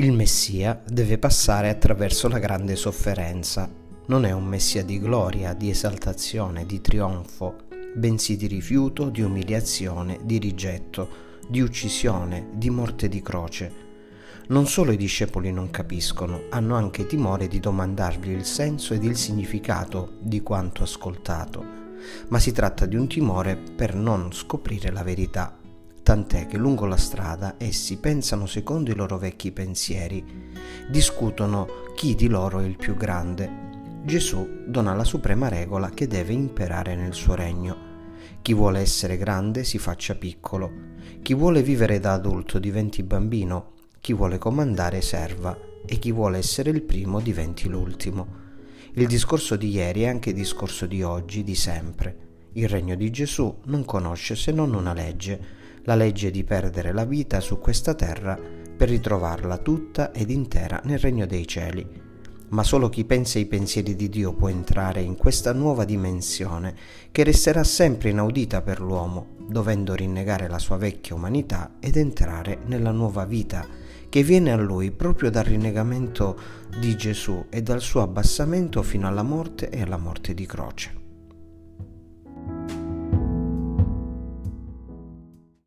Il Messia deve passare attraverso la grande sofferenza. Non è un Messia di gloria, di esaltazione, di trionfo, bensì di rifiuto, di umiliazione, di rigetto, di uccisione, di morte di croce. Non solo i discepoli non capiscono, hanno anche timore di domandargli il senso ed il significato di quanto ascoltato, ma si tratta di un timore per non scoprire la verità tant'è che lungo la strada essi pensano secondo i loro vecchi pensieri, discutono chi di loro è il più grande. Gesù dona la suprema regola che deve imperare nel suo regno. Chi vuole essere grande si faccia piccolo, chi vuole vivere da adulto diventi bambino, chi vuole comandare serva e chi vuole essere il primo diventi l'ultimo. Il discorso di ieri è anche discorso di oggi, di sempre. Il regno di Gesù non conosce se non una legge, la legge di perdere la vita su questa terra per ritrovarla tutta ed intera nel regno dei cieli. Ma solo chi pensa ai pensieri di Dio può entrare in questa nuova dimensione che resterà sempre inaudita per l'uomo, dovendo rinnegare la sua vecchia umanità ed entrare nella nuova vita che viene a lui proprio dal rinnegamento di Gesù e dal suo abbassamento fino alla morte e alla morte di croce.